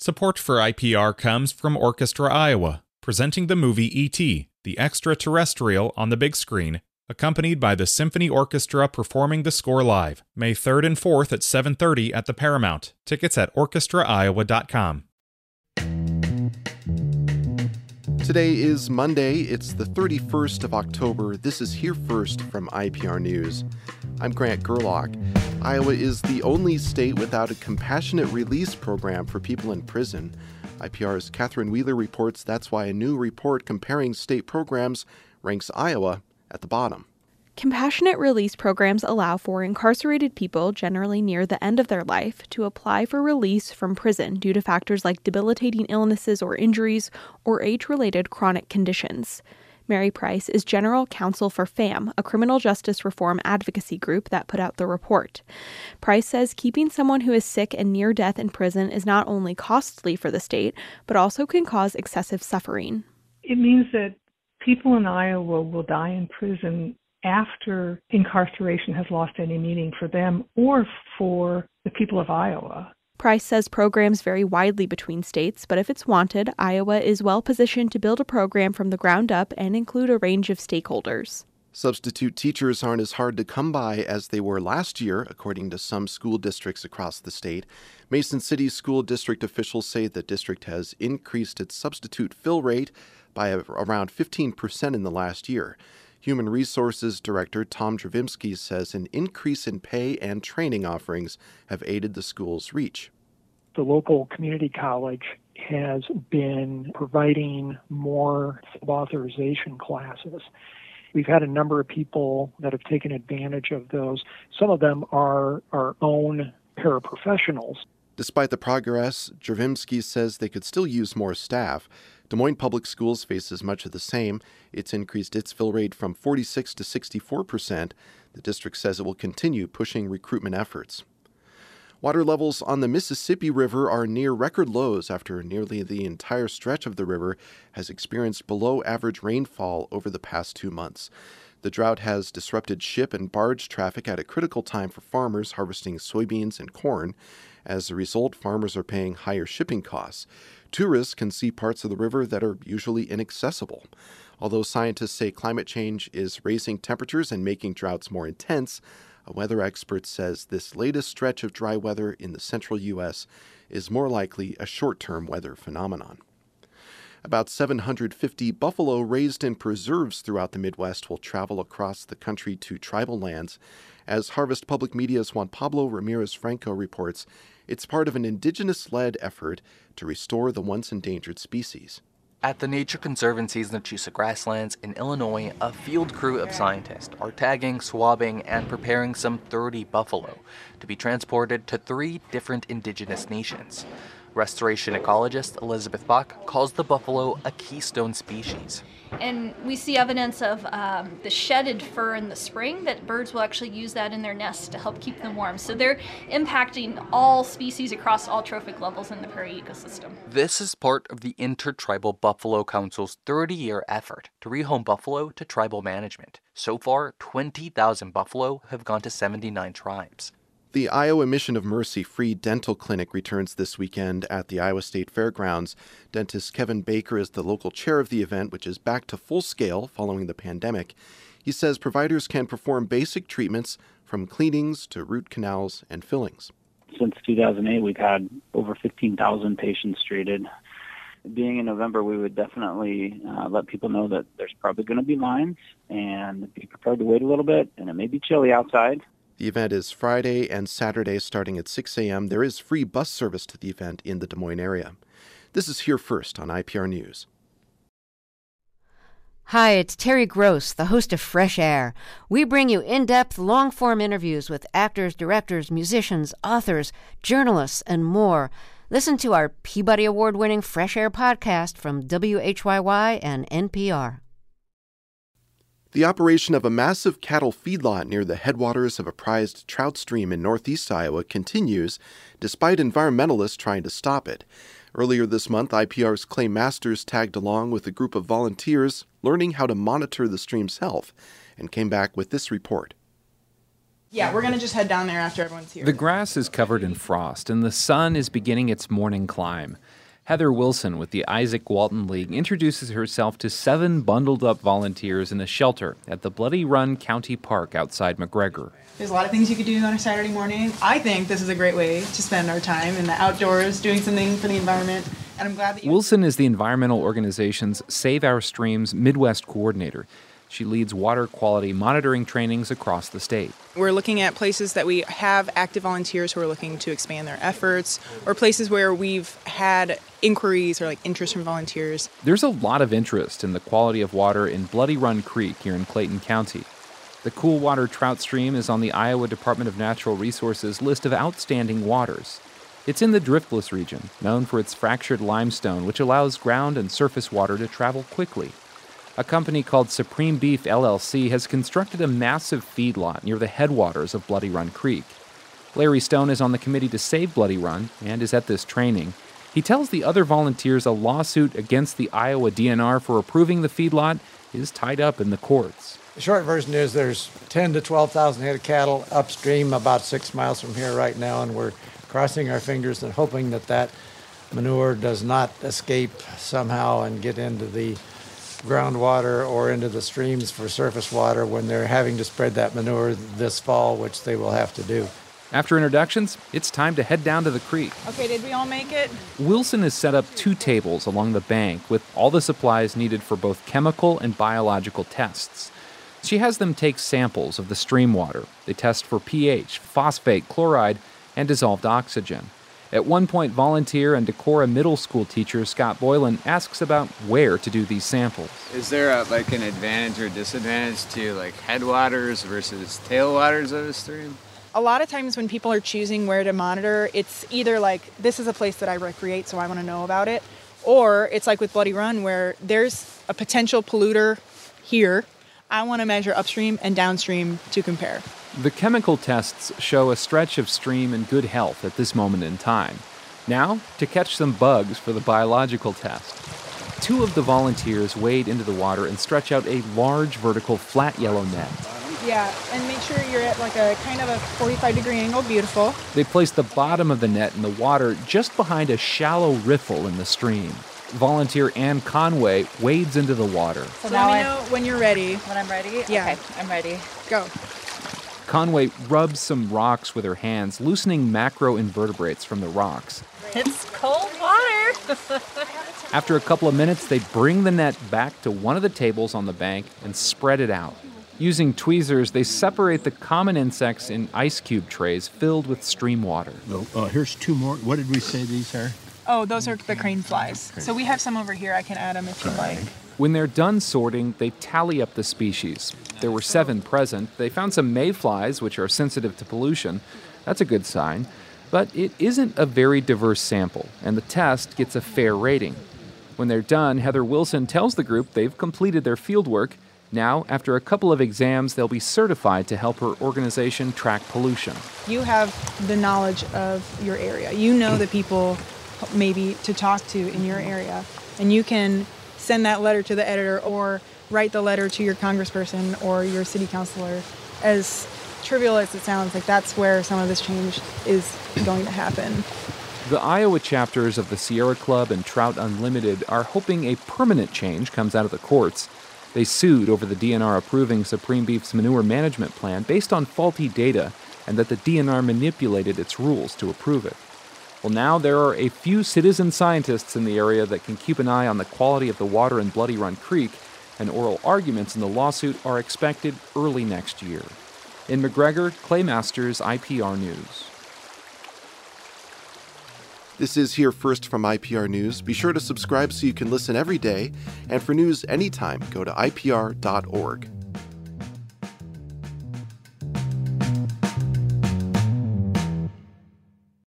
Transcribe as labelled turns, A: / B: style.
A: Support for IPR comes from Orchestra Iowa, presenting the movie E.T., the extraterrestrial on the big screen, accompanied by the symphony orchestra performing the score live, May 3rd and 4th at 7:30 at the Paramount. Tickets at orchestraiowa.com.
B: Today is Monday. It's the 31st of October. This is Here First from IPR News. I'm Grant Gerlock. Iowa is the only state without a compassionate release program for people in prison. IPR's Catherine Wheeler reports that's why a new report comparing state programs ranks Iowa at the bottom.
C: Compassionate release programs allow for incarcerated people, generally near the end of their life, to apply for release from prison due to factors like debilitating illnesses or injuries or age related chronic conditions. Mary Price is general counsel for FAMM, a criminal justice reform advocacy group that put out the report. Price says keeping someone who is sick and near death in prison is not only costly for the state, but also can cause excessive suffering.
D: It means that people in Iowa will die in prison after incarceration has lost any meaning for them or for the people of Iowa.
C: Price says programs vary widely between states, but if it's wanted, Iowa is well positioned to build a program from the ground up and include a range of stakeholders.
B: Substitute teachers aren't as hard to come by as they were last year, according to some school districts across the state. Mason City school district officials say the district has increased its substitute fill rate by around 15% in the last year. Human Resources Director Tom Dravimsky says an increase in pay and training offerings have aided the school's reach.
E: The local community college has been providing more authorization classes. We've had a number of people that have taken advantage of those. Some of them are our own paraprofessionals.
B: Despite the progress, Dravimsky says they could still use more staff. Des Moines Public Schools faces much of the same. It's increased its fill rate from 46 to 64 percent. The district says it will continue pushing recruitment efforts. Water levels on the Mississippi River are near record lows after nearly the entire stretch of the river has experienced below average rainfall over the past two months. The drought has disrupted ship and barge traffic at a critical time for farmers harvesting soybeans and corn. As a result, farmers are paying higher shipping costs. Tourists can see parts of the river that are usually inaccessible. Although scientists say climate change is raising temperatures and making droughts more intense, a weather expert says this latest stretch of dry weather in the central U.S. is more likely a short term weather phenomenon. About 750 buffalo raised in preserves throughout the Midwest will travel across the country to tribal lands. As Harvest Public Media's Juan Pablo Ramirez Franco reports, it's part of an indigenous led effort to restore the once endangered species.
F: At the Nature Conservancy's Nachusa Grasslands in Illinois, a field crew of scientists are tagging, swabbing, and preparing some 30 buffalo to be transported to three different indigenous nations. Restoration ecologist Elizabeth Bach calls the buffalo a keystone species.
G: And we see evidence of um, the shedded fur in the spring that birds will actually use that in their nests to help keep them warm. So they're impacting all species across all trophic levels in the prairie ecosystem.
F: This is part of the Intertribal Buffalo Council's 30 year effort to rehome buffalo to tribal management. So far, 20,000 buffalo have gone to 79 tribes.
B: The Iowa Mission of Mercy Free Dental Clinic returns this weekend at the Iowa State Fairgrounds. Dentist Kevin Baker is the local chair of the event, which is back to full scale following the pandemic. He says providers can perform basic treatments from cleanings to root canals and fillings.
H: Since 2008, we've had over 15,000 patients treated. Being in November, we would definitely uh, let people know that there's probably going to be lines and be prepared to wait a little bit. And it may be chilly outside,
B: the event is Friday and Saturday starting at 6 a.m. There is free bus service to the event in the Des Moines area. This is Here First on IPR News.
I: Hi, it's Terry Gross, the host of Fresh Air. We bring you in depth, long form interviews with actors, directors, musicians, authors, journalists, and more. Listen to our Peabody Award winning Fresh Air podcast from WHYY and NPR.
B: The operation of a massive cattle feedlot near the headwaters of a prized trout stream in northeast Iowa continues, despite environmentalists trying to stop it. Earlier this month, IPR's Clay Masters tagged along with a group of volunteers learning how to monitor the stream's health and came back with this report.
J: Yeah, we're gonna just head down there after everyone's here.
K: The grass is covered in frost, and the sun is beginning its morning climb. Heather Wilson with the Izaak Walton League introduces herself to seven bundled up volunteers in a shelter at the Bloody Run County Park outside McGregor.
J: There's a lot of things you could do on a Saturday morning. I think this is a great way to spend our time in the outdoors doing something for the environment. And I'm glad that you.
K: Wilson is the environmental organization's Save Our Streams Midwest coordinator. She leads water quality monitoring trainings across the state.
J: We're looking at places that we have active volunteers who are looking to expand their efforts, or places where we've had inquiries or like interest from volunteers.
K: There's a lot of interest in the quality of water in Bloody Run Creek here in Clayton County. The Cool Water Trout Stream is on the Iowa Department of Natural Resources list of outstanding waters. It's in the driftless region, known for its fractured limestone, which allows ground and surface water to travel quickly a company called Supreme Beef LLC has constructed a massive feedlot near the headwaters of Bloody Run Creek. Larry Stone is on the committee to save Bloody Run and is at this training. He tells the other volunteers a lawsuit against the Iowa DNR for approving the feedlot is tied up in the courts.
L: The short version is there's 10 to 12,000 head of cattle upstream about six miles from here right now, and we're crossing our fingers and hoping that that manure does not escape somehow and get into the groundwater or into the streams for surface water when they're having to spread that manure this fall, which they will have to do.
K: After introductions, it's time to head down to the creek.
J: Okay, did we all make it?
K: Wilson has set up two tables along the bank with all the supplies needed for both chemical and biological tests. She has them take samples of the stream water. They test for pH, phosphate, chloride, and dissolved oxygen. At one point, volunteer and Decorah middle school teacher Scott Boylan asks about where to do these samples.
M: Is there a, like an advantage or disadvantage to like headwaters versus tailwaters of a stream?
J: A lot of times when people are choosing where to monitor, it's either like this is a place that I recreate, so I want to know about it, or it's like with Bloody Run where there's a potential polluter here. I want to measure upstream and downstream to compare.
K: The chemical tests show a stretch of stream in good health at this moment in time. Now, to catch some bugs for the biological test. Two of the volunteers wade into the water and stretch out a large vertical flat yellow net.
J: Yeah, and make sure you're at like a kind of a 45 degree angle. Beautiful.
K: They place the bottom of the net in the water just behind a shallow riffle in the stream. Volunteer Ann Conway wades into the water.
J: So, let me I, know when you're ready.
N: When I'm ready?
J: Yeah.
N: Okay, I'm ready.
J: Go.
K: Conway rubs some rocks with her hands, loosening macroinvertebrates from the rocks.
N: It's cold water.
K: After a couple of minutes, they bring the net back to one of the tables on the bank and spread it out. Using tweezers, they separate the common insects in ice cube trays filled with stream water.
O: Oh, uh, here's two more. What did we say these are?
J: Oh, those are the crane flies. So we have some over here. I can add them if you like.
K: When they're done sorting, they tally up the species. There were seven present. They found some mayflies, which are sensitive to pollution. That's a good sign. But it isn't a very diverse sample, and the test gets a fair rating. When they're done, Heather Wilson tells the group they've completed their fieldwork. Now, after a couple of exams, they'll be certified to help her organization track pollution.
J: You have the knowledge of your area. You know the people maybe to talk to in your area, and you can send that letter to the editor or write the letter to your congressperson or your city councilor. As trivial as it sounds, like that's where some of this change is going to happen.
K: The Iowa chapters of the Sierra Club and Trout Unlimited are hoping a permanent change comes out of the courts. They sued over the DNR approving Supreme Beef's manure management plan based on faulty data and that the DNR manipulated its rules to approve it. Well, now there are a few citizen scientists in the area that can keep an eye on the quality of the water in Bloody Run Creek, and oral arguments in the lawsuit are expected early next year. In McGregor, Clay Masters, IPR News.
B: This is Here First from IPR News. Be sure to subscribe so you can listen every day, and for news anytime, go to IPR.org.